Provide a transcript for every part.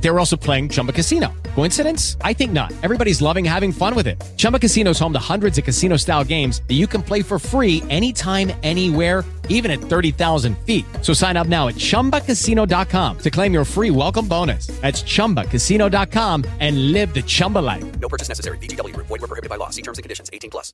They were also playing Chumba Casino. Coincidence? I think not. Everybody's loving having fun with it. Chumba Casino is home to hundreds of casino-style games that you can play for free anytime, anywhere, even at 30,000 feet. So sign up now at ChumbaCasino.com to claim your free welcome bonus. That's ChumbaCasino.com and live the Chumba life. No purchase necessary. VGW. Void were prohibited by law. See terms and conditions. 18 plus.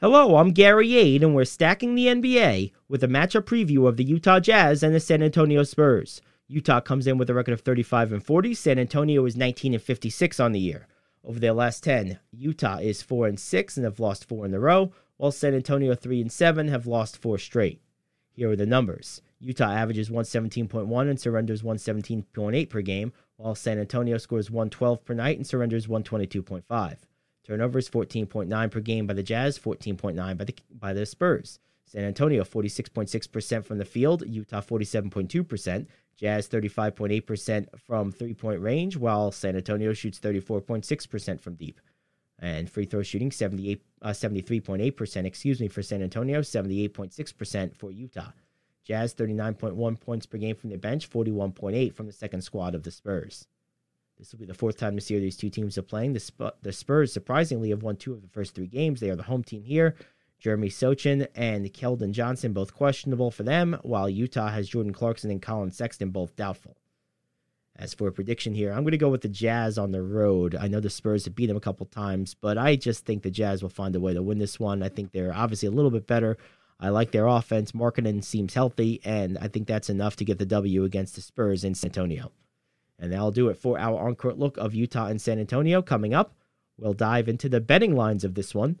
Hello, I'm Gary Ayd, and we're stacking the NBA with a matchup preview of the Utah Jazz and the San Antonio Spurs. Utah comes in with a record of 35 and 40. San Antonio is 19 and 56 on the year. Over their last 10, Utah is 4 and 6 and have lost 4 in a row, while San Antonio 3 and 7 have lost 4 straight. Here are the numbers. Utah averages 117.1 and surrenders 117.8 per game, while San Antonio scores 112 per night and surrenders 122.5. Turnovers 14.9 per game by the Jazz, 14.9 by the by the Spurs. San Antonio 46.6% from the field, Utah 47.2%, Jazz 35.8% from three point range, while San Antonio shoots 34.6% from deep. And free throw shooting 78, uh, 73.8%, excuse me, for San Antonio, 78.6% for Utah. Jazz 39.1 points per game from the bench, 41.8 from the second squad of the Spurs. This will be the fourth time this year these two teams are playing. The, Sp- the Spurs surprisingly have won two of the first three games. They are the home team here. Jeremy Sochan and Keldon Johnson both questionable for them, while Utah has Jordan Clarkson and Collin Sexton both doubtful. As for a prediction here, I'm going to go with the Jazz on the road. I know the Spurs have beat them a couple times, but I just think the Jazz will find a way to win this one. I think they're obviously a little bit better. I like their offense. Markkanen seems healthy, and I think that's enough to get the W against the Spurs in San Antonio. And that'll do it for our on-court look of Utah and San Antonio. Coming up, we'll dive into the betting lines of this one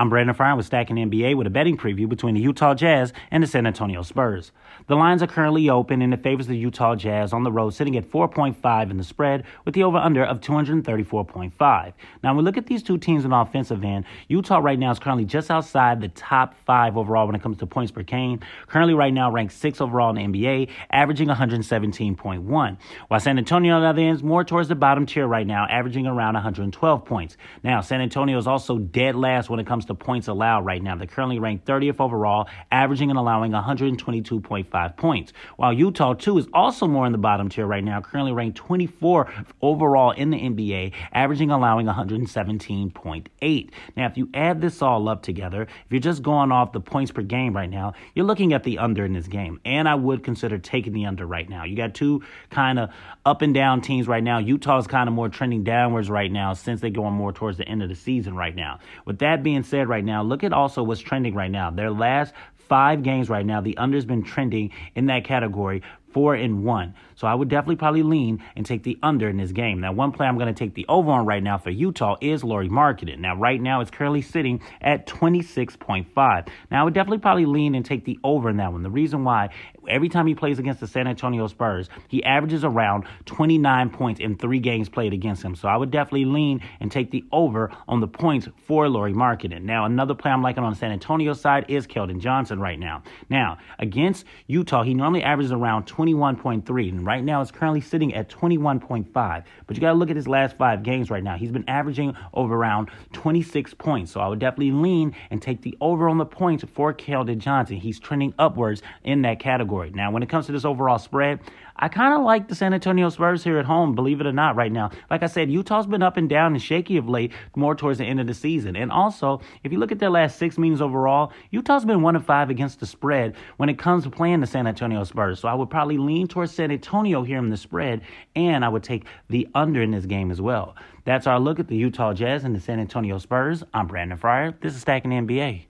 I'm Brandon Fryer with Stacking NBA with a betting preview between the Utah Jazz and the San Antonio Spurs. The lines are currently open and it favors the Utah Jazz on the road, sitting at 4.5 in the spread with the over-under of 234.5. Now, when we look at these two teams the offensive end, Utah right now is currently just outside the top five overall when it comes to points per game. Currently, right now, ranked six overall in the NBA, averaging 117.1. While San Antonio, on the other end, is more towards the bottom tier right now, averaging around 112 points. Now, San Antonio is also dead last when it comes to points allowed right now. They're currently ranked 30th overall, averaging and allowing 122.5 points. While Utah, too, is also more in the bottom tier right now, currently ranked 24th overall in the NBA, averaging allowing 117.8. Now, if you add this all up together, if you're just going off the points per game right now, you're looking at the under in this game. And I would consider taking the under right now. You got two kind of up and down teams right now. Utah's kind of more trending downwards right now since they're going more towards the end of the season right now. With that being said, right now, look at also what's trending right now. Their last five games right now, the under's been trending in that category four and one. So I would definitely probably lean and take the under in this game. Now, one play I'm going to take the over on right now for Utah is Lauri Markkanen. Now, right now it's currently sitting at 26.5. Now, I would definitely probably lean and take the over in that one. The reason why, every time he plays against the San Antonio Spurs, he averages around 29 points in three games played against him. So I would definitely lean and take the over on the points for Lauri Markkanen. Now, another play I'm liking on the San Antonio side is Keldon Johnson right now. Now, against Utah, he normally averages around 21.3, and right now it's currently sitting at 21.5. But you got to look at his last five games right now. He's been averaging over around 26 points. So I would definitely lean and take the over on the points for Keldon Johnson. He's trending upwards in that category. Now, when it comes to this overall spread, I kind of like the San Antonio Spurs here at home, believe it or not, right now. Like I said, Utah's been up and down and shaky of late, more towards the end of the season. And also, if you look at their last six meetings overall, Utah's been one of five against the spread when it comes to playing the San Antonio Spurs. So I would probably lean towards San Antonio here in the spread, and I would take the under in this game as well. That's our look at the Utah Jazz and the San Antonio Spurs. I'm Brandon Fryer. This is Stacking NBA.